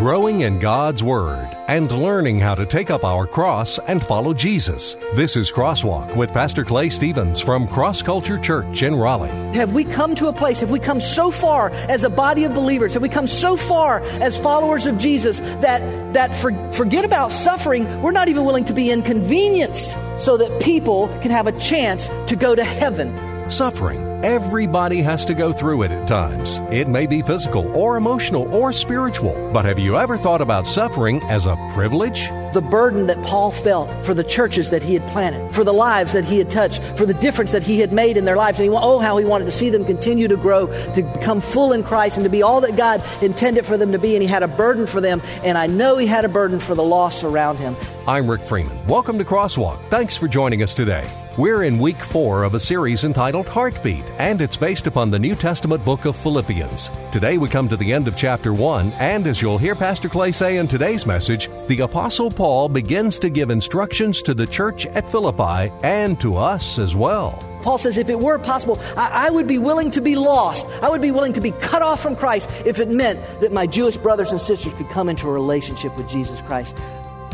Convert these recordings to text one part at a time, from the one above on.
growing in God's Word and learning how to take up our cross and follow Jesus. This is Crosswalk with Pastor Clay Stevens from Cross Culture Church in Raleigh. Have we come to a place, have we come so far as a body of believers, have we come so far as followers of Jesus that, that for, forget about suffering, we're not even willing to be inconvenienced so that people can have a chance to go to heaven? Suffering. Everybody has to go through it at times. It may be physical or emotional or spiritual, but have you ever thought about suffering as a privilege? The burden that Paul felt for the churches that he had planted, for the lives that he had touched, for the difference that he had made in their lives. And he, oh, how he wanted to see them continue to grow, to become full in Christ, and to be all that God intended for them to be. And he had a burden for them, and I know he had a burden for the lost around him. I'm Rick Freeman. Welcome to Crosswalk. Thanks for joining us today. We're in week four of a series entitled Heartbeat, and it's based upon the New Testament book of Philippians. Today we come to the end of chapter one, and as you'll hear Pastor Clay say in today's message, the Apostle Paul begins to give instructions to the church at Philippi and to us as well. Paul says, if it were possible, I, I, would be willing to be lost. I would be willing to be cut off from Christ if it meant that my Jewish brothers and sisters could come into a relationship with Jesus Christ.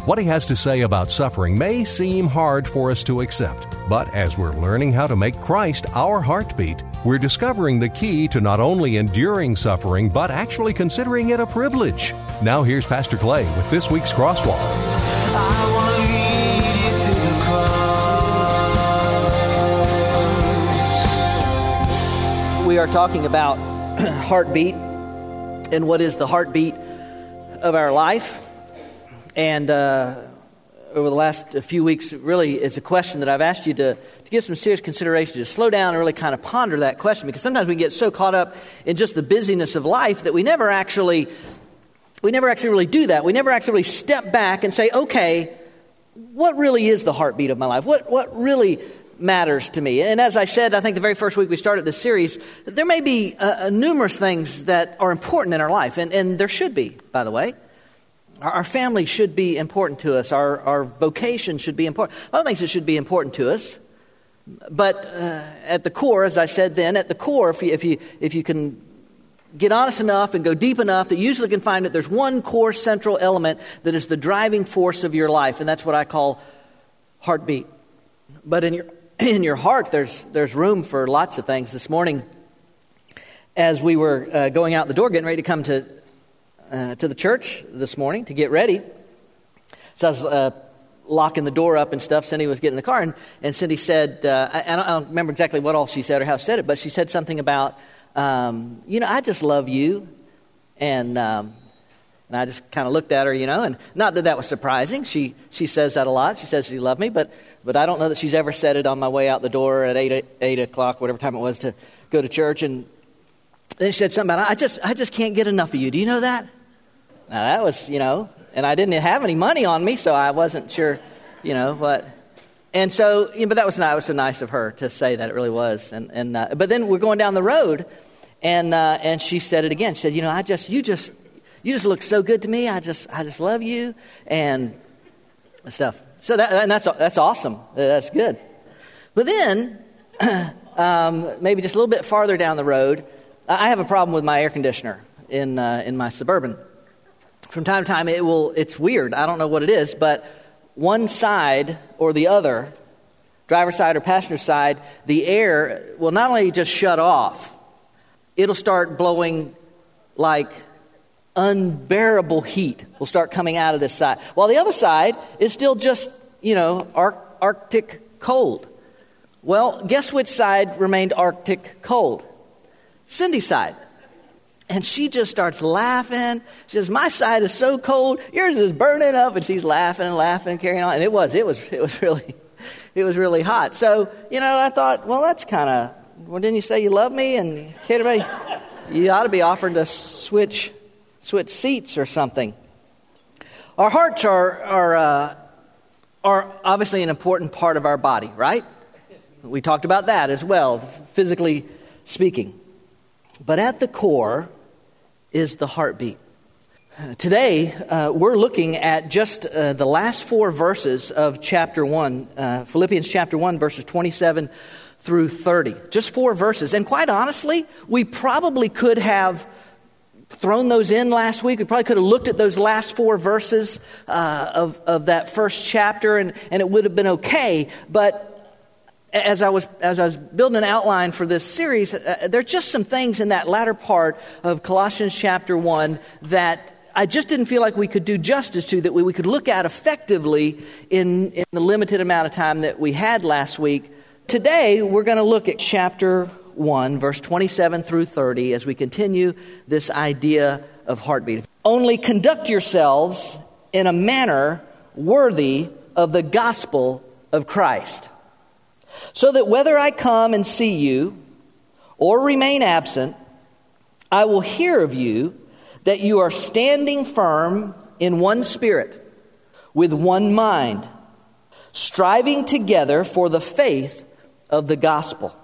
What he has to say about suffering may seem hard for us to accept, but as we're learning how to make Christ our heartbeat, we're discovering the key to not only enduring suffering, but actually considering it a privilege. Now, here's Pastor Clay with this week's Crosswalk. We are talking about heartbeat and what is the heartbeat of our life. And uh, over the last few weeks, really, it's a question that I've asked you to, to give some serious consideration, to slow down and really kind of ponder that question, because sometimes we get so caught up in just the busyness of life that we never actually, we never actually really do that. We never actually really step back and say, okay, what really is the heartbeat of my life? What, what really matters to me. And as I said, I think the very first week we started this series, there may be uh, numerous things that are important in our life, and, and there should be, by the way. Our, family should be important to us. Our, our vocation should be important. A lot of things that should be important to us. But uh, at the core, as I said then, at the core, if you, if, you, if you can get honest enough and go deep enough, that you usually can find that there's one core central element that is the driving force of your life, and that's what I call heartbeat. But in your, in your heart, there's, there's room for lots of things. This morning, as we were uh, going out the door, getting ready to come to uh, to the church this morning to get ready. So I was uh, locking the door up and stuff. Cindy was getting in the car, and, and Cindy said, uh, I, I, don't, I, don't, remember exactly what all she said or how she said it, but she said something about, um, you know, I just love you. And, um, and I just kind of looked at her, you know, and not that that was surprising. She, she says that a lot. She says she loved me, but, but I don't know that she's ever said it on my way out the door at 8, 8 o'clock, whatever time it was to go to church. And then she said something about, I just, I just can't get enough of you. Do you know that? Now that was, you know, and I didn't have any money on me, so I wasn't sure, you know, what. And so, know, but that was, not, was so nice of her to say that. It really was. And, and uh, but then we're going down the road, and uh, and she said it again. She said, you know, I just, you just, you just look so good to me. I just, I just love you, and stuff. So that, and that's that's awesome. That's good. But then, um, maybe just a little bit farther down the road, I have a problem with my air conditioner in uh, in my suburban from time to time it will it's weird. I don't know what it is but one side or the other driver side or passenger side the air will not only just shut off it'll start blowing like unbearable heat will start coming out of this side. While the other side is still just you know arctic cold. Well guess which side remained arctic cold? Cindy's side and she just starts laughing. She says, My side is so cold, yours is burning up. And she's laughing and laughing and carrying on. And it was, it was, it was really, it was really hot. So, you know, I thought, well, that's kind of, well, didn't you say you love me? And kid me, you ought to be offering to switch, switch seats or something. Our hearts are, are, uh, are obviously an important part of our body, right? We talked about that as well, physically speaking. But at the core, is the heartbeat. Today, uh, we're looking at just uh, the last four verses of chapter 1, uh, Philippians chapter 1, verses 27 through 30. Just four verses. And quite honestly, we probably could have thrown those in last week. We probably could have looked at those last four verses uh, of, of that first chapter and, and it would have been okay. But as I was, as I was building an outline for this series, uh, there are just some things in that latter part of Colossians chapter 1 that I just didn't feel like we could do justice to, that we, we could look at effectively in, in the limited amount of time that we had last week. Today, we're going to look at chapter 1, verse 27 through 30, as we continue this idea of heartbeat. Only conduct yourselves in a manner worthy of the gospel of Christ, so that whether I come and see you or remain absent, I will hear of you that you are standing firm in one spirit, with one mind, striving together for the faith of the gospel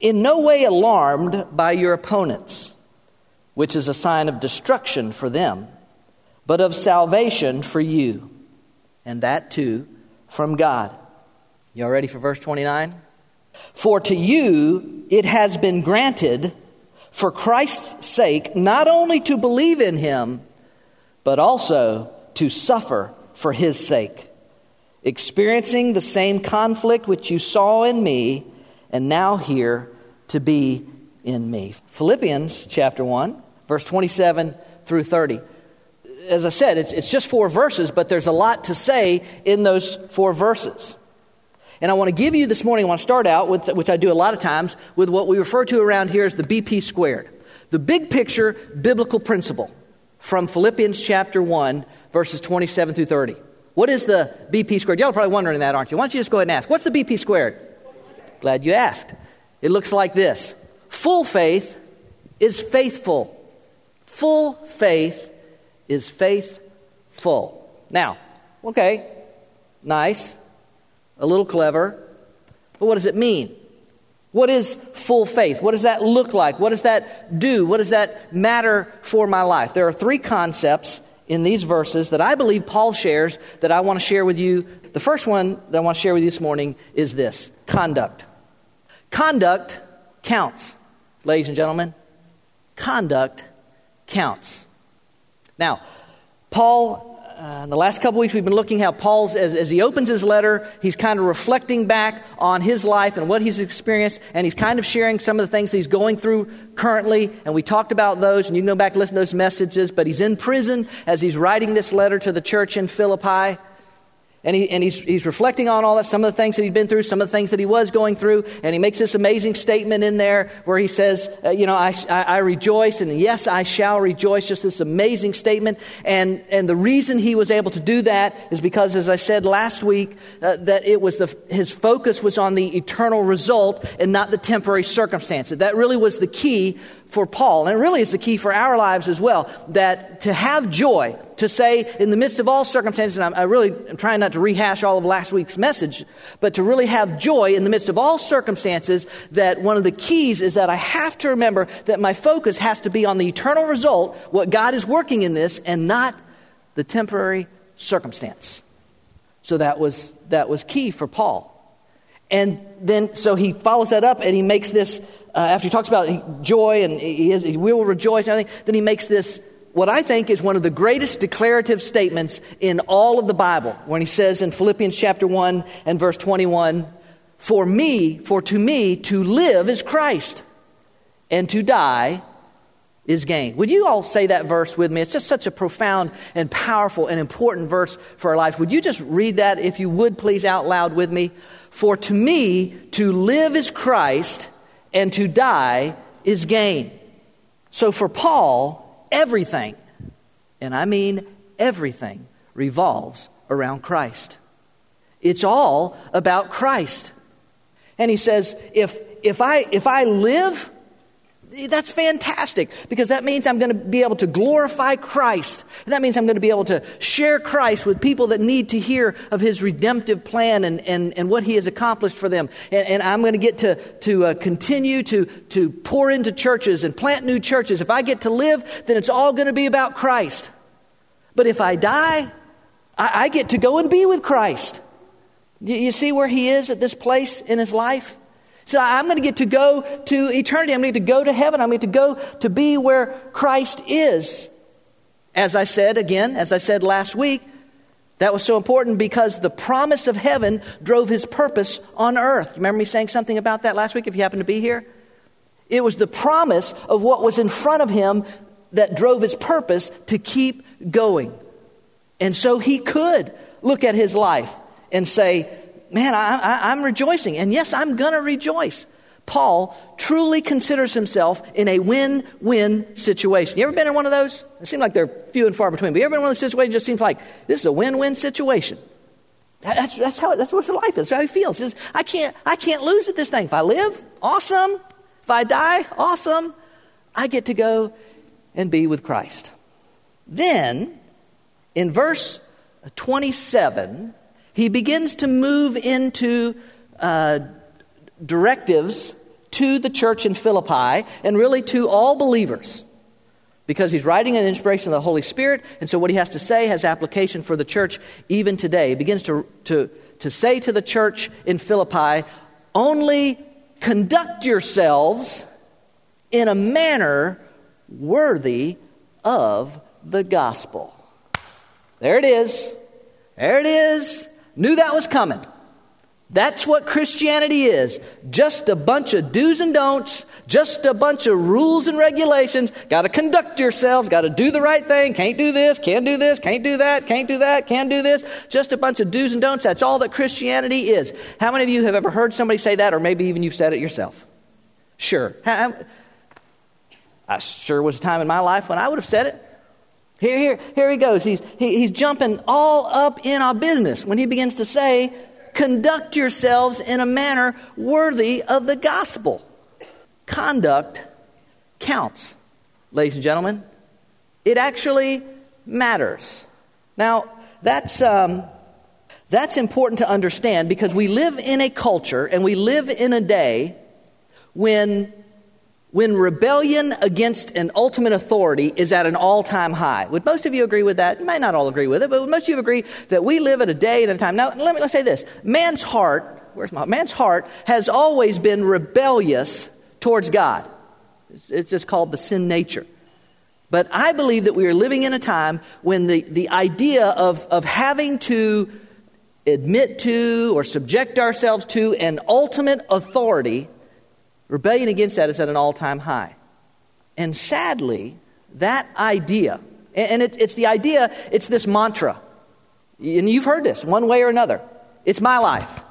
in no way alarmed by your opponents, which is a sign of destruction for them, but of salvation for you, and that too from God. Y'all ready for verse 29? For to you it has been granted for Christ's sake not only to believe in him, but also to suffer for his sake, experiencing the same conflict which you saw in me and now hear to be in me. Philippians chapter 1, verse 27 through 30. As I said, it's, it's just four verses, but there's a lot to say in those four verses. And I want to give you this morning, I want to start out with, which I do a lot of times, with what we refer to around here as the BP squared. The big picture biblical principle from Philippians chapter 1, verses 27 through 30. What is the BP squared? Y'all are probably wondering that, aren't you? Why don't you just go ahead and ask? What's the BP squared? Glad you asked. It looks like this Full faith is faithful. Full faith is faithful. Now, okay, nice, a little clever, but what does it mean? What is full faith? What does that look like? What does that do? What does that matter for my life? There are three concepts in these verses that I believe Paul shares that I want to share with you. The first one that I want to share with you this morning is this conduct. Conduct counts, ladies and gentlemen. Conduct counts. Now, Paul, uh, in the last couple weeks, we've been looking how Paul's, as, as he opens his letter, he's kind of reflecting back on his life and what he's experienced, and he's kind of sharing some of the things he's going through currently. And we talked about those, and you can go back and listen to those messages. But he's in prison as he's writing this letter to the church in Philippi. And, he, and he's, he's reflecting on all that, some of the things that he'd been through, some of the things that he was going through. And he makes this amazing statement in there where he says, uh, You know, I, I, I, rejoice, and yes, I shall rejoice. Just this amazing statement. And, and the reason he was able to do that is because, as I said last week, uh, that it was the, his focus was on the eternal result and not the temporary circumstance. That really was the key for Paul, and it really is the key for our lives as well, that to have joy, to say in the midst of all circumstances, and I'm, I really am trying not to rehash all of last week's message, but to really have joy in the midst of all circumstances, that one of the keys is that I have to remember that my focus has to be on the eternal result, what God is working in this, and not the temporary circumstance. So that was, that was key for Paul. And then, so he follows that up and he makes this uh, after he talks about joy and he, is, he will rejoice and everything, then he makes this, what I think is one of the greatest declarative statements in all of the Bible, when he says in Philippians chapter 1 and verse 21, For me, for to me, to live is Christ, and to die is gain. Would you all say that verse with me? It's just such a profound and powerful and important verse for our lives. Would you just read that, if you would, please, out loud with me? For to me, to live is Christ, and to die is gain. So for Paul, everything, and I mean everything, revolves around Christ. It's all about Christ. And he says, if, if, I, if I live, that's fantastic because that means I'm going to be able to glorify Christ. That means I'm going to be able to share Christ with people that need to hear of his redemptive plan and, and, and what he has accomplished for them. And, and I'm going to get to, to uh, continue to, to pour into churches and plant new churches. If I get to live, then it's all going to be about Christ. But if I die, I, I get to go and be with Christ. You see where he is at this place in his life? Said, I'm going to get to go to eternity. I'm going to to go to heaven. I'm going to go to be where Christ is. As I said again, as I said last week, that was so important because the promise of heaven drove his purpose on earth. You remember me saying something about that last week if you happen to be here? It was the promise of what was in front of him that drove his purpose to keep going. And so he could look at his life and say, Man, I, am rejoicing. And yes, I'm going to rejoice. Paul truly considers himself in a win win situation. You ever been in one of those? It seems like they're few and far between. But you ever been in one of those situations? It just seems like this is a win win situation. That's, that's, how, that's what life is. That's how he feels. He says, I, can't, I can't lose at this thing. If I live, awesome. If I die, awesome. I get to go and be with Christ. Then, in verse 27, he begins to move into uh, directives to the church in Philippi and really to all believers because he's writing an inspiration of the Holy Spirit, and so what he has to say has application for the church even today. He begins to, to, to say to the church in Philippi, only conduct yourselves in a manner worthy of the gospel. There it is. There it is. Knew that was coming. That's what Christianity is. Just a bunch of do's and don'ts, just a bunch of rules and regulations. Got to conduct yourselves, got to do the right thing. Can't do this, can't do this, can't do that, can't do that, can't do this. Just a bunch of do's and don'ts. That's all that Christianity is. How many of you have ever heard somebody say that, or maybe even you've said it yourself? Sure. I sure was a time in my life when I would have said it. Here, here, here he goes. He's, he, he's jumping all up in our business when he begins to say, conduct yourselves in a manner worthy of the gospel. Conduct counts, ladies and gentlemen. It actually matters. Now, that's, um, that's important to understand because we live in a culture and we live in a day when when rebellion against an ultimate authority is at an all time high. Would most of you agree with that? You might not all agree with it, but would most of you agree that we live at a day and a time? Now, let me let's say this man's heart, where's my man's heart, has always been rebellious towards God. It's, it's just called the sin nature. But I believe that we are living in a time when the, the idea of, of having to admit to or subject ourselves to an ultimate authority Rebellion against that is at an all time high. And sadly, that idea, and it, it's the idea, it's this mantra. And you've heard this one way or another. It's my life.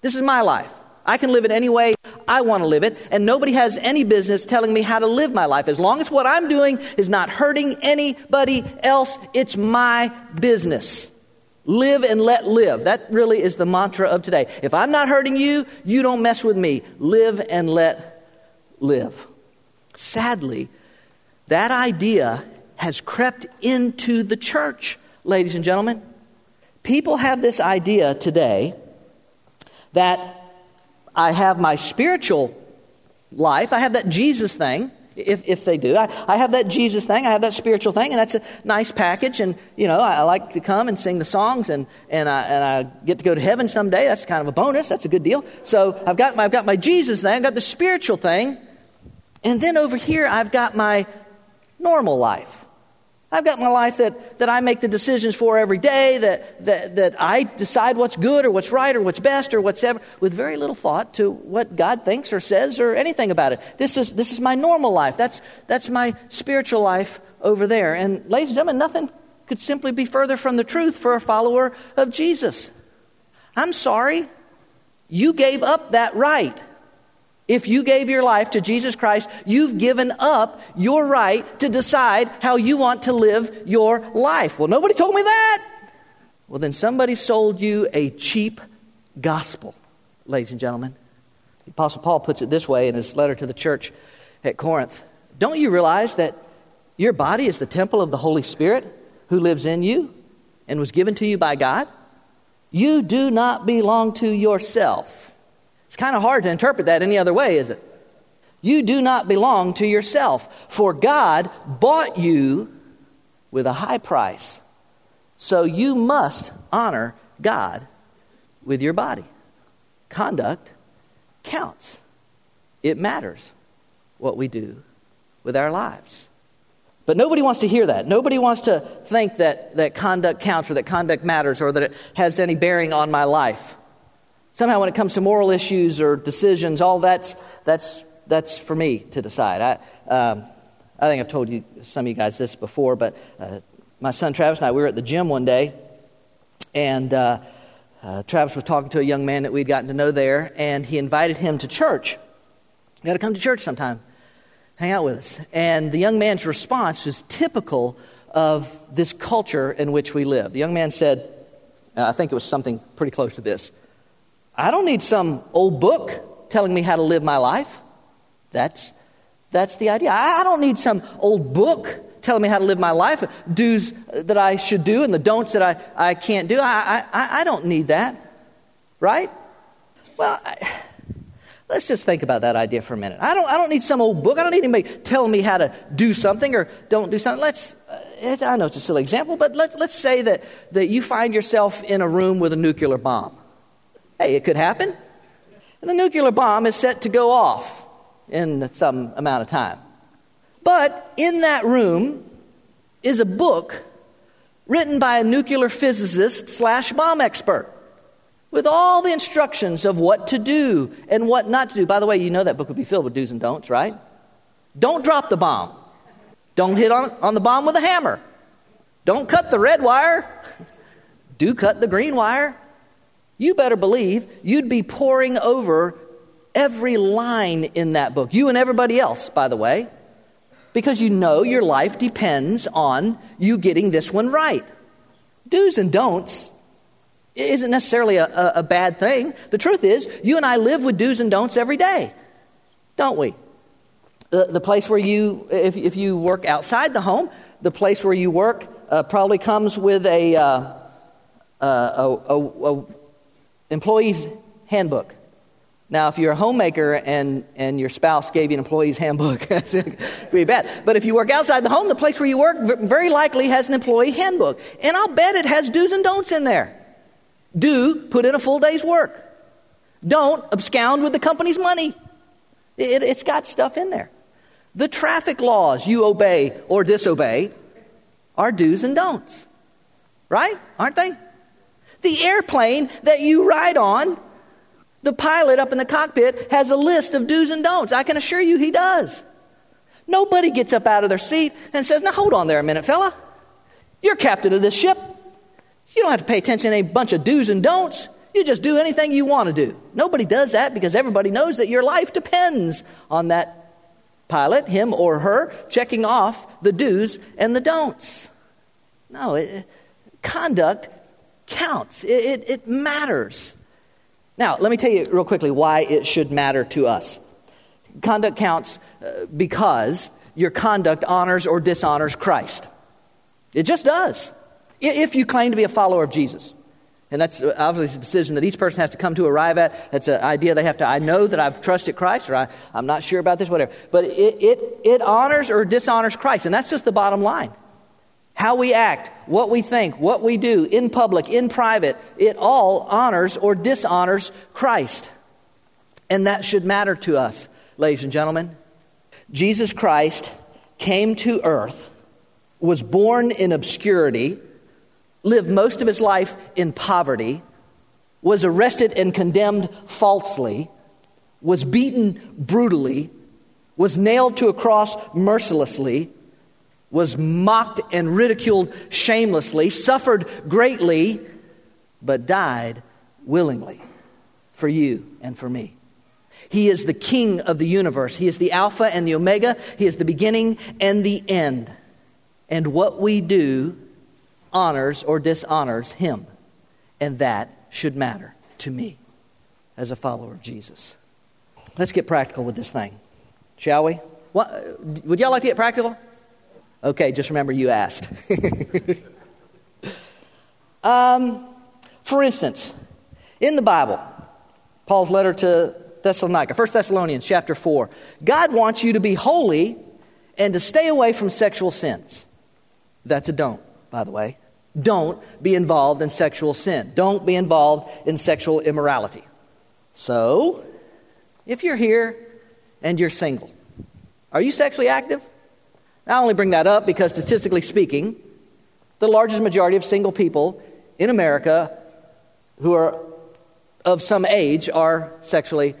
This is my life. I can live it any way I want to live it, and nobody has any business telling me how to live my life. As long as what I'm doing is not hurting anybody else, it's my business. Live and let live. That really is the mantra of today. If I'm not hurting you, you don't mess with me. Live and let live. Sadly, that idea has crept into the church, ladies and gentlemen. People have this idea today that I have my spiritual life, I have that Jesus thing, if, if they do. I, I have that Jesus thing, I have that spiritual thing, and that's a nice package. And, you know, I, I like to come and sing the songs, and, and, I, and I get to go to heaven someday. That's kind of a bonus. That's a good deal. So I've got my, I've got my Jesus thing, I've got the spiritual thing, and then over here I've got my normal life. I've got my life that, that I make the decisions for every day, that, that, that I decide what's good or what's right or what's best or whatever, with very little thought to what God thinks or says or anything about it. This is, this is my normal life. That's, that's my spiritual life over there. And, ladies and gentlemen, nothing could simply be further from the truth for a follower of Jesus. I'm sorry. You gave up that right. If you gave your life to Jesus Christ, you've given up your right to decide how you want to live your life. Well, nobody told me that. Well, then somebody sold you a cheap gospel, ladies and gentlemen. The Apostle Paul puts it this way in his letter to the church at Corinth Don't you realize that your body is the temple of the Holy Spirit who lives in you and was given to you by God? You do not belong to yourself it's kind of hard to interpret that any other way, is it? You do not belong to yourself, for God bought you with a high price. So you must honor God with your body. Conduct counts. It matters what we do with our lives. But nobody wants to hear that. Nobody wants to think that, that conduct counts or that conduct matters or that it has any bearing on my life. Somehow, when it comes to moral issues or decisions, all that's, that's, that's for me to decide. I, um, I think I've told you, some of you guys this before, but uh, my son Travis and I, we were at the gym one day, and uh, uh, Travis was talking to a young man that we'd gotten to know there, and he invited him to church. You got to come to church sometime, hang out with us. And the young man's response was typical of this culture in which we live. The young man said, uh, I think it was something pretty close to this I don't need some old book telling me how to live my life. That's, that's the idea. I, don't need some old book telling me how to live my life, do's that I should do and the don'ts that I, I can't do. I, I, I don't need that. Right? Well, I, let's just think about that idea for a minute. I don't, I don't need some old book. I don't need anybody telling me how to do something or don't do something. Let's, uh, I know it's a silly example, but let, let's say that, that you find yourself in a room with a nuclear bomb. Hey, it could happen. And the nuclear bomb is set to go off in some amount of time. But in that room is a book written by a nuclear physicist slash bomb expert with all the instructions of what to do and what not to do. By the way, you know that book would be filled with do's and don'ts, right? Don't drop the bomb. Don't hit on, on the bomb with a hammer. Don't cut the red wire. Do cut the green wire. You better believe you'd be poring over every line in that book. You and everybody else, by the way, because you know your life depends on you getting this one right. Do's and don'ts isn't necessarily a, a, a, bad thing. The truth is, you and I live with do's and don'ts every day, don't we? The, the place where you, if, if you work outside the home, the place where you work uh, probably comes with a, uh, uh, a, a, employee's handbook. Now, if you're a homemaker and, and your spouse gave you an employee's handbook, it'd be bad. But if you work outside the home, the place where you work very likely has an employee handbook. And I'll bet it has do's and don'ts in there. Do put in a full day's work. Don't abscond with the company's money. It, has got stuff in there. The traffic laws you obey or disobey are do's and don'ts. Right? Aren't they? The airplane that you ride on, the pilot up in the cockpit has a list of do's and don'ts. I can assure you he does. Nobody gets up out of their seat and says, Now hold on there a minute, fella. You're captain of this ship. You don't have to pay attention to a bunch of do's and don'ts. You just do anything you want to do. Nobody does that because everybody knows that your life depends on that pilot, him or her, checking off the do's and the don'ts. No, it, conduct counts, it, it, it matters. Now, let me tell you real quickly why it should matter to us. Conduct counts uh, because your conduct honors or dishonors Christ. It just does if you claim to be a follower of Jesus. And that's obviously a decision that each person has to come to arrive at. That's an idea they have to, I know that I've trusted Christ, or I, am not sure about this, whatever. But it, it, it honors or dishonors Christ, and that's just the bottom line. How we act, what we think, what we do in public, in private, it all honors or dishonors Christ. And that should matter to us, ladies and gentlemen. Jesus Christ came to earth, was born in obscurity, lived most of his life in poverty, was arrested and condemned falsely, was beaten brutally, was nailed to a cross mercilessly, was mocked and ridiculed shamelessly, suffered greatly, but died willingly for you and for me. He is the king of the universe. He is the Alpha and the Omega. He is the beginning and the end. And what we do honors or dishonors him. And that should matter to me as a follower of Jesus. Let's get practical with this thing, shall we? What, would y'all like to get practical? Okay, just remember you asked. um, for instance, in the Bible, Paul's letter to Thessalonica, 1 Thessalonians chapter 4, God wants you to be holy and to stay away from sexual sins. That's a don't, by the way. Don't be involved in sexual sin. Don't be involved in sexual immorality. So, if you're here and you're single, are you sexually active? I only bring that up because statistically speaking, the largest majority of single people in America who are of some age are sexually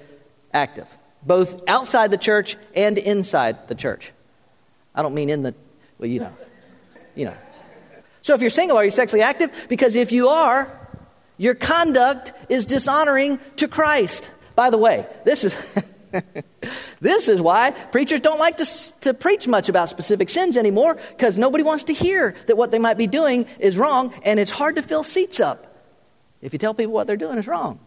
active, both outside the church and inside the church. I don't mean in the, well, you know, you know. So if you're single, are you sexually active? Because if you are, your conduct is dishonoring to Christ. By the way, this is. this is why preachers don't like to, to preach much about specific sins anymore because nobody wants to hear that what they might be doing is wrong and it's hard to fill seats up if you tell people what they're doing is wrong.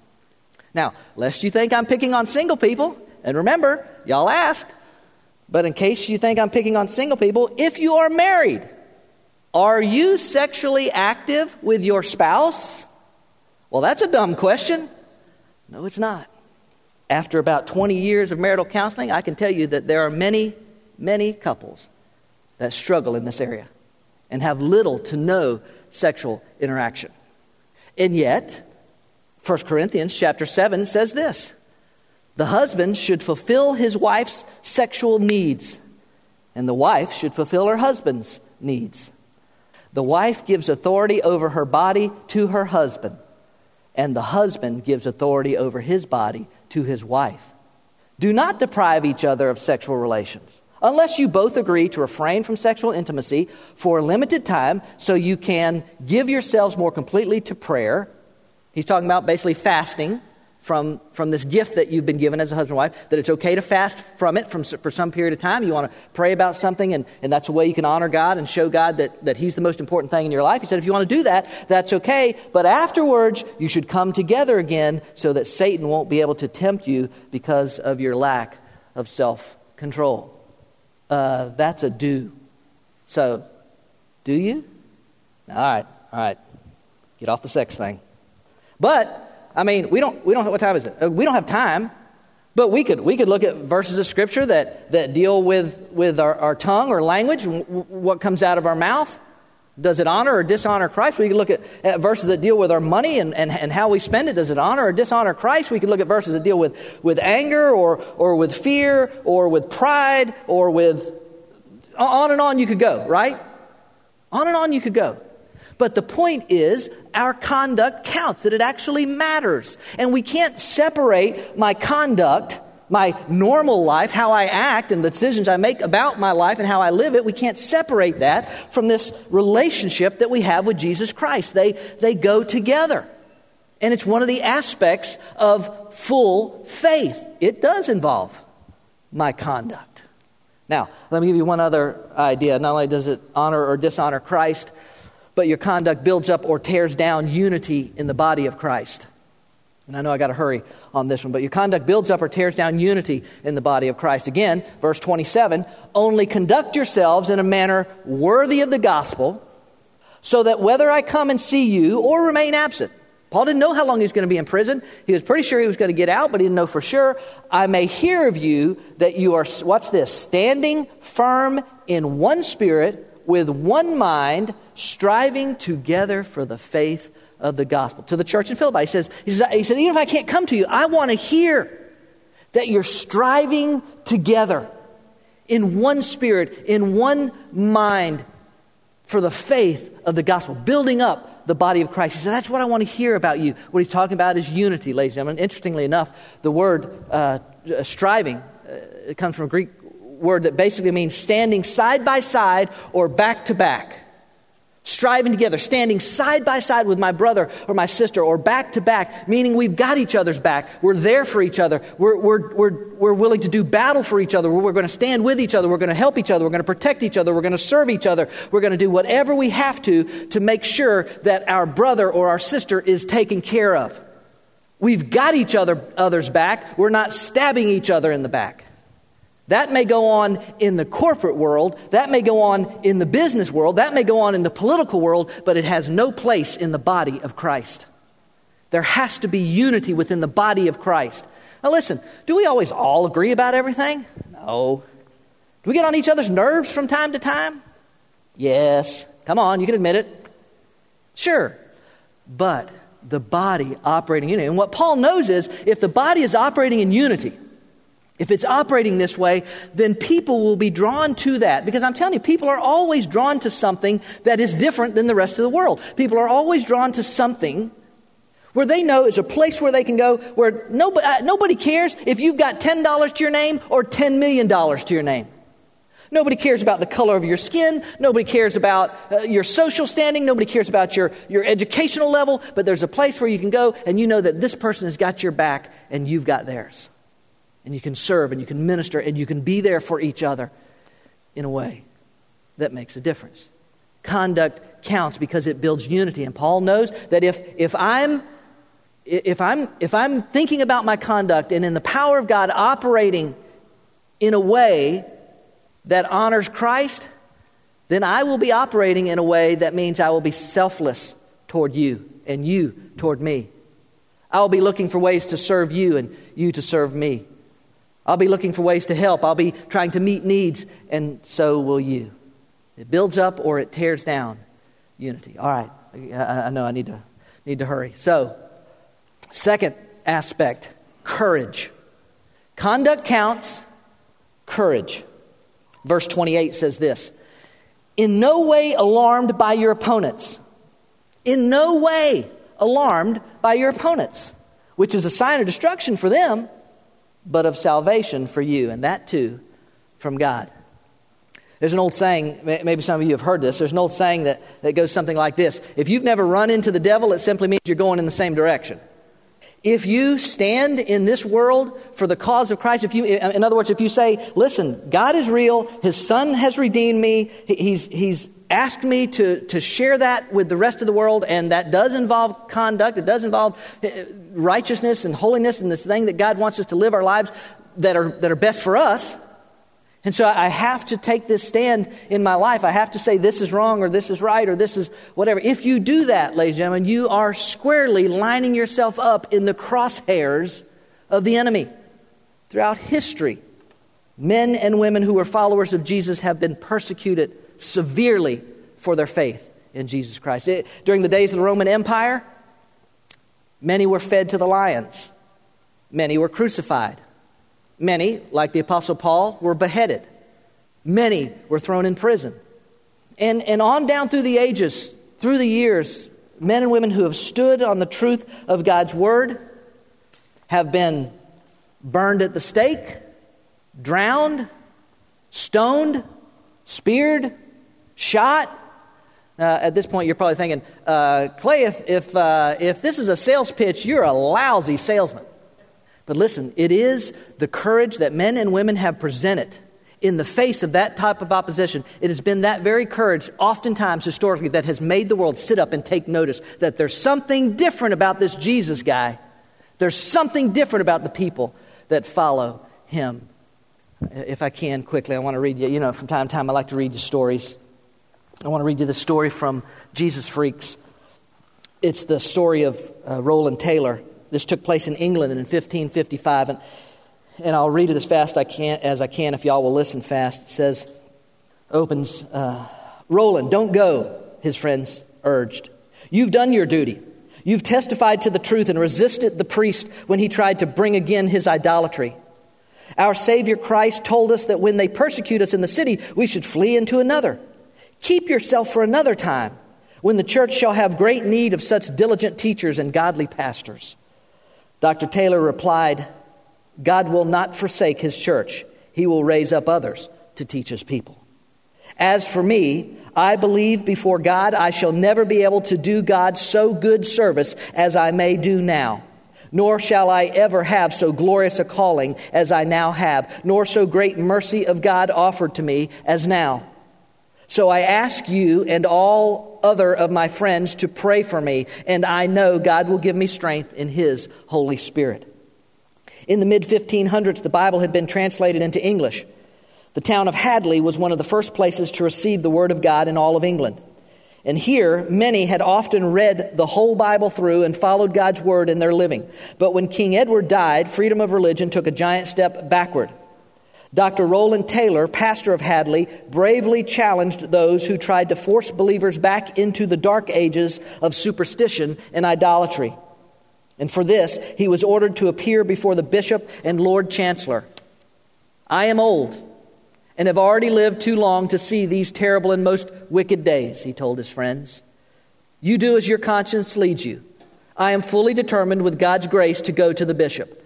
Now, lest you think I'm picking on single people, and remember, y'all asked, but in case you think I'm picking on single people, if you are married, are you sexually active with your spouse? Well, that's a dumb question. No, it's not. After about 20 years of marital counseling, I can tell you that there are many, many couples that struggle in this area and have little to no sexual interaction. And yet, 1 Corinthians chapter 7 says this The husband should fulfill his wife's sexual needs, and the wife should fulfill her husband's needs. The wife gives authority over her body to her husband, and the husband gives authority over his body to his wife. Do not deprive each other of sexual relations, unless you both agree to refrain from sexual intimacy for a limited time so you can give yourselves more completely to prayer He's talking about basically fasting from, from this gift that you've been given as a husband and wife, that it's okay to fast from it from, for some period of time. You want to pray about something, and, and that's a way you can honor God and show God that, that He's the most important thing in your life. He said, if you want to do that, that's okay, but afterwards, you should come together again so that Satan won't be able to tempt you because of your lack of self control. Uh, that's a do. So, do you? All right, all right. Get off the sex thing. But, I mean, we don't, we don't what time is it? Uh, we don't have time. But we could, we could look at verses of Scripture that, that deal with, with our, our tongue or language, what comes out of our mouth. Does it honor or dishonor Christ? We could look at, at verses that deal with our money and, and, and how we spend it. Does it honor or dishonor Christ? We could look at verses that deal with, with anger or, or with fear or with pride or with. On and on you could go, right? On and on you could go. But the point is, our conduct counts, that it actually matters. And we can't separate my conduct, my normal life, how I act, and the decisions I make about my life and how I live it, we can't separate that from this relationship that we have with Jesus Christ. They, they go together. And it's one of the aspects of full faith. It does involve my conduct. Now, let me give you one other idea. Not only does it honor or dishonor Christ, but your conduct builds up or tears down unity in the body of Christ. And I know I got to hurry on this one, but your conduct builds up or tears down unity in the body of Christ. Again, verse 27 only conduct yourselves in a manner worthy of the gospel, so that whether I come and see you or remain absent, Paul didn't know how long he was going to be in prison. He was pretty sure he was going to get out, but he didn't know for sure. I may hear of you that you are, what's this? Standing firm in one spirit, with one mind, striving together for the faith of the gospel. To the church in Philippi, he says, he, says, he said, even if I can't come to you, I want to hear that you're striving together in one spirit, in one mind for the faith of the gospel, building up the body of Christ. He said, That's what I want to hear about you. What he's talking about is unity, ladies and gentlemen. Interestingly enough, the word uh, striving uh, comes from a Greek word that basically means standing side by side or back to back striving together, standing side by side with my brother or my sister, or back to back, meaning we've got each other's back. We're there for each other. We're, we're, we're, we're willing to do battle for each other. We're going to stand with each other. We're going to help each other. We're going to protect each other. We're going to serve each other. We're going to do whatever we have to to make sure that our brother or our sister is taken care of. We've got each other, other's back. We're not stabbing each other in the back. That may go on in the corporate world, that may go on in the business world, that may go on in the political world, but it has no place in the body of Christ. There has to be unity within the body of Christ. Now, listen, do we always all agree about everything? No. Do we get on each other's nerves from time to time? Yes. Come on, you can admit it. Sure. But the body operating in unity. And what Paul knows is if the body is operating in unity, if it's operating this way, then people will be drawn to that. Because I'm telling you, people are always drawn to something that is different than the rest of the world. People are always drawn to something where they know it's a place where they can go where nobody, uh, nobody cares if you've got $10 to your name or $10 million to your name. Nobody cares about the color of your skin. Nobody cares about uh, your social standing. Nobody cares about your, your educational level. But there's a place where you can go and you know that this person has got your back and you've got theirs and you can serve and you can minister and you can be there for each other in a way that makes a difference. Conduct counts because it builds unity. And Paul knows that if, if I'm if I'm, if I'm thinking about my conduct and in the power of God operating in a way that honors Christ, then I will be operating in a way that means I will be selfless toward you and you toward me. I will be looking for ways to serve you and you to serve me. I'll be looking for ways to help. I'll be trying to meet needs, and so will you. It builds up or it tears down unity. All right, I, I know I need to, need to hurry. So, second aspect courage. Conduct counts, courage. Verse 28 says this In no way alarmed by your opponents. In no way alarmed by your opponents, which is a sign of destruction for them but of salvation for you, and that too from God. There's an old saying, maybe some of you have heard this. There's an old saying that, that goes something like this If you've never run into the devil, it simply means you're going in the same direction. If you stand in this world for the cause of Christ, if you, in other words, if you say, listen, God is real, His Son has redeemed me, He's, he's asked me to, to share that with the rest of the world, and that does involve conduct, it does involve eh, righteousness and holiness and this thing that God wants us to live our lives that are, that are best for us. And so I have to take this stand in my life. I have to say this is wrong or this is right or this is whatever. If you do that, ladies and gentlemen, you are squarely lining yourself up in the crosshairs of the enemy. Throughout history, men and women who were followers of Jesus have been persecuted severely for their faith in Jesus Christ. It, during the days of the Roman Empire, many were fed to the lions, many were crucified. Many, like the Apostle Paul, were beheaded. Many were thrown in prison. And, and on down through the ages, through the years, men and women who have stood on the truth of God's Word have been burned at the stake, drowned, stoned, speared, shot. Uh, at this point, you're probably thinking, uh, Clay, if, if, uh, if this is a sales pitch, you're a lousy salesman. But listen, it is the courage that men and women have presented in the face of that type of opposition. It has been that very courage, oftentimes historically, that has made the world sit up and take notice that there's something different about this Jesus guy. There's something different about the people that follow him. If I can quickly, I want to read you, you know, from time to time I like to read you stories. I want to read you the story from Jesus Freaks. It's the story of uh, Rowland Taylor. This took place in England in 1555, and, and I'll read it as fast I can, as I can if y'all will listen fast. It says, opens, uh, Rowland, don't go, his friends urged. You've done your duty. You've testified to the truth and resisted the priest when he tried to bring again his idolatry. Our Savior Christ told us that when they persecute us in the city, we should flee into another. Keep yourself for another time, when the church shall have great need of such diligent teachers and godly pastors. Dr. Taylor replied, God will not forsake his church. He will raise up others to teach his people. As for me, I believe before God I shall never be able to do God so good service as I may do now. Nor shall I ever have so glorious a calling as I now have, nor so great mercy of God offered to me as now. So I ask you and all other of my friends to pray for me, and I know God will give me strength in His Holy Spirit. In the mid 1500s, the Bible had been translated into English. The town of Hadleigh was one of the first places to receive the Word of God in all of England. And here, many had often read the whole Bible through and followed God's Word in their living. But when King Edward died, freedom of religion took a giant step backward. Dr. Rowland Taylor, pastor of Hadleigh, bravely challenged those who tried to force believers back into the dark ages of superstition and idolatry. And for this, he was ordered to appear before the bishop and Lord Chancellor. I am old and have already lived too long to see these terrible and most wicked days, he told his friends. You do as your conscience leads you. I am fully determined, with God's grace, to go to the bishop.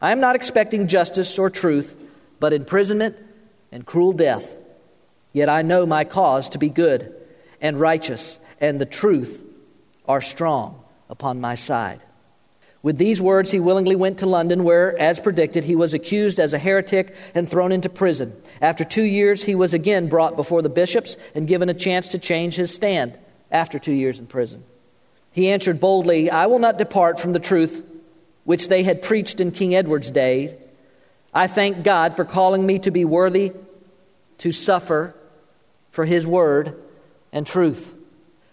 I am not expecting justice or truth, but imprisonment and cruel death. Yet I know my cause to be good and righteous, and the truth are strong upon my side. With these words, he willingly went to London, where, as predicted, he was accused as a heretic and thrown into prison. After two years, he was again brought before the bishops and given a chance to change his stand after two years in prison. He answered boldly, I will not depart from the truth which they had preached in King Edward's day. I thank God for calling me to be worthy to suffer for his word and truth.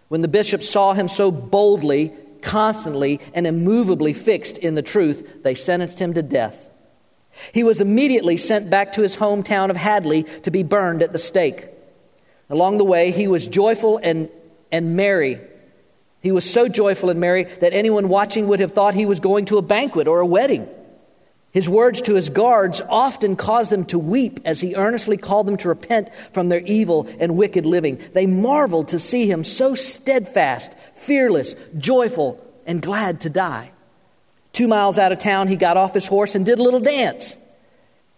When the bishops saw him so boldly, constantly, and immovably fixed in the truth, they sentenced him to death. He was immediately sent back to his hometown of Hadleigh to be burned at the stake. Along the way, he was joyful and, and merry. He was so joyful and merry that anyone watching would have thought he was going to a banquet or a wedding. His words to his guards often caused them to weep as he earnestly called them to repent from their evil and wicked living. They marveled to see him so steadfast, fearless, joyful, and glad to die. Two miles out of town, he got off his horse and did a little dance.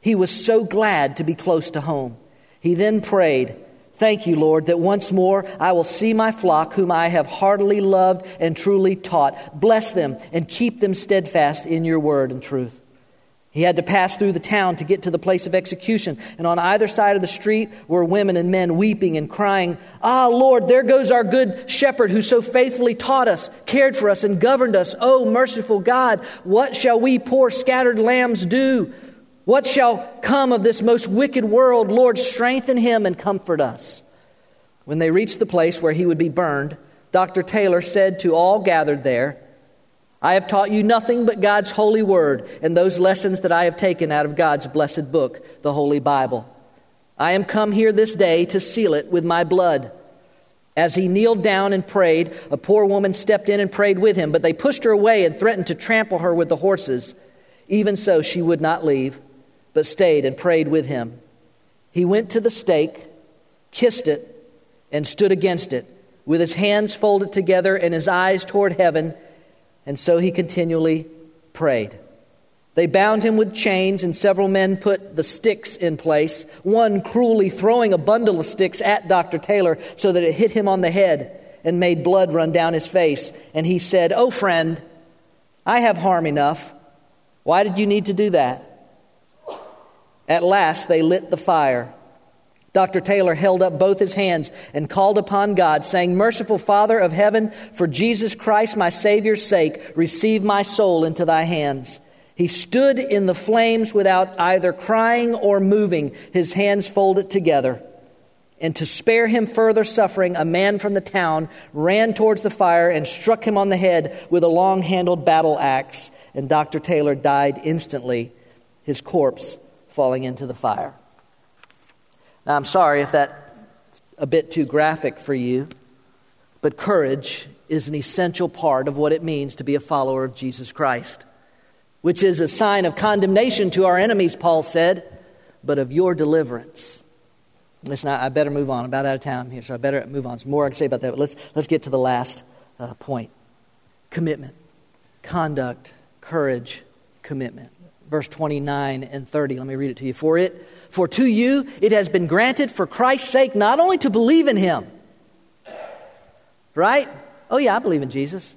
He was so glad to be close to home. He then prayed, Thank you, Lord, that once more I will see my flock, whom I have heartily loved and truly taught. Bless them and keep them steadfast in your word and truth. He had to pass through the town to get to the place of execution. And on either side of the street were women and men weeping and crying, Ah, Lord, there goes our good shepherd who so faithfully taught us, cared for us, and governed us. Oh, merciful God, what shall we poor scattered lambs do? What shall come of this most wicked world? Lord, strengthen him and comfort us. When they reached the place where he would be burned, Dr. Taylor said to all gathered there, I have taught you nothing but God's holy word and those lessons that I have taken out of God's blessed book, the Holy Bible. I am come here this day to seal it with my blood. As he kneeled down and prayed, a poor woman stepped in and prayed with him, but they pushed her away and threatened to trample her with the horses. Even so, she would not leave, but stayed and prayed with him. He went to the stake, kissed it, and stood against it, with his hands folded together and his eyes toward heaven and so he continually prayed. They bound him with chains, and several men put the sticks in place, one cruelly throwing a bundle of sticks at Dr. Taylor so that it hit him on the head and made blood run down his face. And he said, Oh, friend, I have harm enough. Why did you need to do that? At last, they lit the fire. Dr. Taylor held up both his hands and called upon God, saying, Merciful Father of heaven, for Jesus Christ, my Savior's sake, receive my soul into thy hands. He stood in the flames without either crying or moving, his hands folded together. And to spare him further suffering, a man from the town ran towards the fire and struck him on the head with a long handled battle axe. And Dr. Taylor died instantly, his corpse falling into the fire. Now, I'm sorry if that's a bit too graphic for you, but courage is an essential part of what it means to be a follower of Jesus Christ, which is a sign of condemnation to our enemies, Paul said, but of your deliverance. Listen, I better move on. I'm about out of time here, so I better move on. There's more I can say about that, but let's, let's get to the last uh, point commitment, conduct, courage, commitment. Verse 29 and 30. Let me read it to you. For it for to you it has been granted for Christ's sake not only to believe in him, right? Oh, yeah, I believe in Jesus.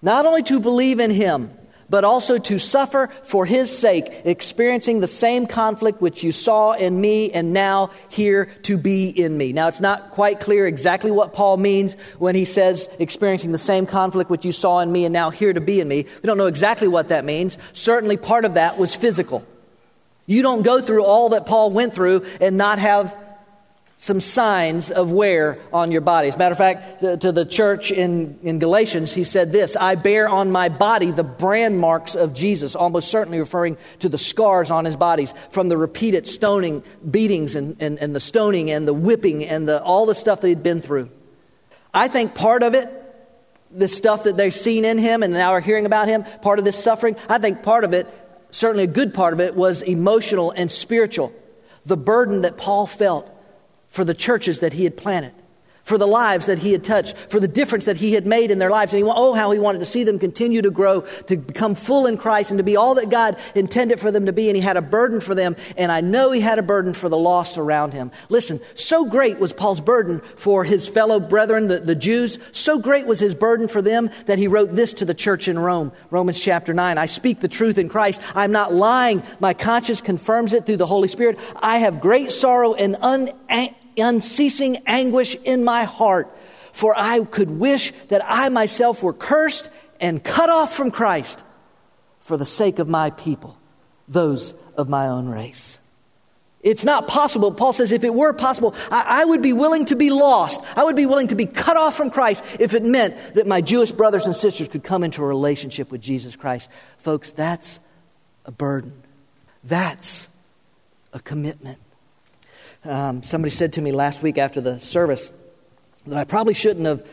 Not only to believe in him, but also to suffer for his sake, experiencing the same conflict which you saw in me and now hear to be in me. Now, it's not quite clear exactly what Paul means when he says experiencing the same conflict which you saw in me and now hear to be in me. We don't know exactly what that means. Certainly, part of that was physical. You don't go through all that Paul went through and not have some signs of wear on your body. As a matter of fact, to the church in, in Galatians, he said this I bear on my body the brand marks of Jesus, almost certainly referring to the scars on his bodies from the repeated stoning, beatings, and, and, and the stoning, and the whipping, and the, all the stuff that he'd been through. I think part of it, the stuff that they've seen in him and now are hearing about him, part of this suffering, I think part of it certainly a good part of it, was emotional and spiritual. The burden that Paul felt for the churches that he had planted for the lives that he had touched, for the difference that he had made in their lives. And he, oh, how he wanted to see them continue to grow, to become full in Christ, and to be all that God intended for them to be. And he had a burden for them, and I know he had a burden for the lost around him. Listen, so great was Paul's burden for his fellow brethren, the, the Jews. So great was his burden for them that he wrote this to the church in Rome, Romans chapter 9. I speak the truth in Christ. I'm not lying. My conscience confirms it through the Holy Spirit. I have great sorrow and un- unceasing anguish in my heart, for I could wish that I myself were cursed and cut off from Christ for the sake of my people, those of my own race. It's not possible. Paul says, if it were possible, I, I, would be willing to be lost. I would be willing to be cut off from Christ if it meant that my Jewish brothers and sisters could come into a relationship with Jesus Christ. Folks, that's a burden. That's a commitment. Um, somebody said to me last week after the service that I probably shouldn't have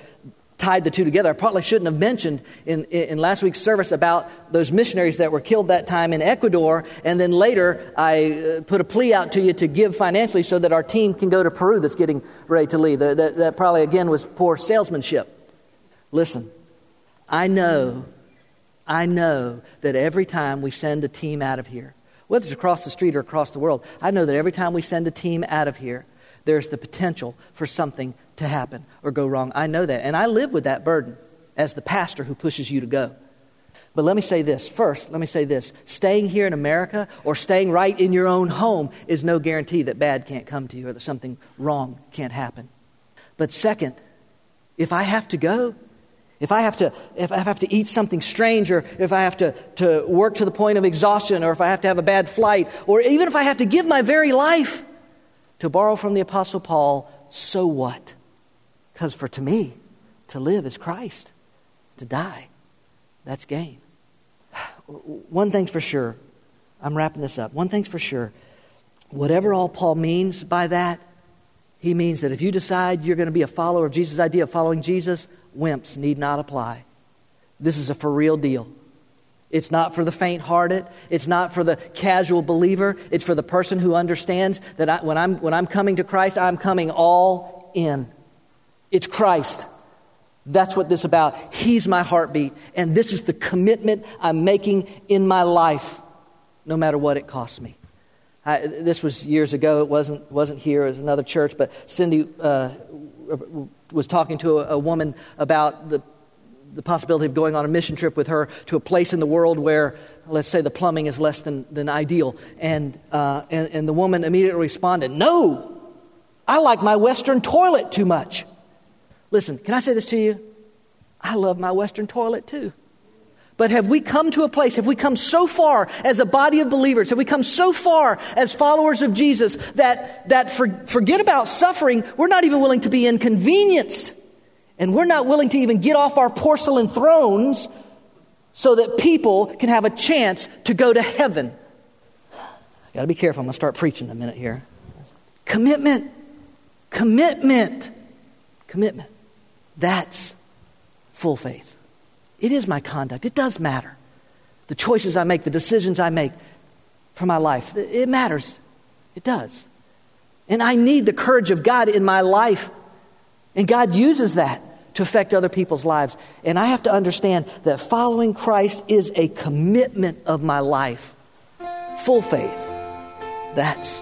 tied the two together. I probably shouldn't have mentioned in, in last week's service about those missionaries that were killed that time in Ecuador, and then later I uh, put a plea out to you to give financially so that our team can go to Peru that's getting ready to leave. That, that, that probably, again, was poor salesmanship. Listen, I know, I know that every time we send a team out of here, whether it's across the street or across the world, I know that every time we send a team out of here, there's the potential for something to happen or go wrong. I know that. And I live with that burden as the pastor who pushes you to go. But let me say this first, let me say this. Staying here in America or staying right in your own home is no guarantee that bad can't come to you or that something wrong can't happen. But second, if I have to go, if I have to, if I have to eat something strange, or if I have to, to work to the point of exhaustion, or if I have to have a bad flight, or even if I have to give my very life, to borrow from the Apostle Paul, so what? Because for to me, to live is Christ, to die, that's gain. One thing's for sure, I'm wrapping this up. One thing's for sure, whatever all Paul means by that, he means that if you decide you're going to be a follower of Jesus' idea of following Jesus, wimps need not apply. This is a for real deal. It's not for the faint hearted. It's not for the casual believer. It's for the person who understands that I, when, I'm, when I'm coming to Christ, I'm coming all in. It's Christ. That's what this is about. He's my heartbeat. And this is the commitment I'm making in my life, no matter what it costs me. I, this was years ago. It wasn't, wasn't here. It was another church. But Cindy uh, was talking to a, a woman about the, the possibility of going on a mission trip with her to a place in the world where, let's say, the plumbing is less than, than ideal. And, uh, and, and the woman immediately responded, No, I like my Western toilet too much. Listen, can I say this to you? I love my Western toilet too. But have we come to a place, have we come so far as a body of believers, have we come so far as followers of Jesus that, that for, forget about suffering, we're not even willing to be inconvenienced. And we're not willing to even get off our porcelain thrones so that people can have a chance to go to heaven. I got to be careful. I'm to start preaching in a minute here. Commitment. Commitment. Commitment. That's full faith. It is my conduct. It does matter. The choices I make, the decisions I make for my life, it matters. It does. And I need the courage of God in my life. And God uses that to affect other people's lives. And I have to understand that following Christ is a commitment of my life. Full faith. That's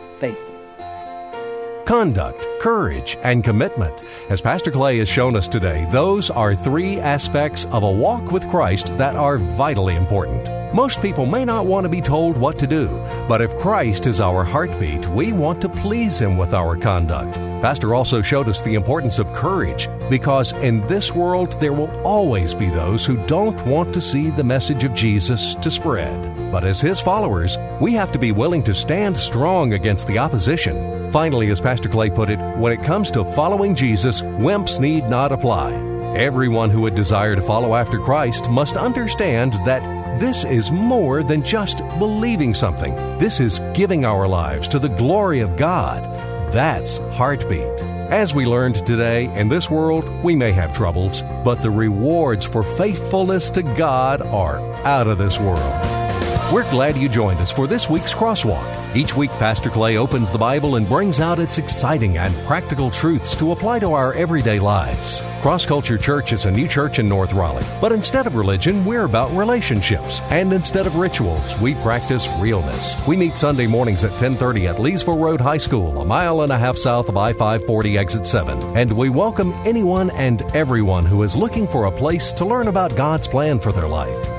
conduct, courage, and commitment. As Pastor Clay has shown us today, those are three aspects of a walk with Christ that are vitally important. Most people may not want to be told what to do, but if Christ is our heartbeat, we want to please Him with our conduct. Pastor also showed us the importance of courage because in this world there will always be those who don't want to see the message of Jesus to spread. But as His followers, we have to be willing to stand strong against the opposition Finally, as Pastor Clay put it, when it comes to following Jesus, wimps need not apply. Everyone who would desire to follow after Christ must understand that this is more than just believing something. This is giving our lives to the glory of God. That's heartbeat. As we learned today, in this world we may have troubles, but the rewards for faithfulness to God are out of this world. We're glad you joined us for this week's Crosswalk. Each week, Pastor Clay opens the Bible and brings out its exciting and practical truths to apply to our everyday lives. Cross Culture Church is a new church in North Raleigh, but instead of religion, we're about relationships. And instead of rituals, we practice realness. We meet Sunday mornings at 1030 at Leesville Road High School, a mile and a half south of I-540 exit 7. And we welcome anyone and everyone who is looking for a place to learn about God's plan for their life.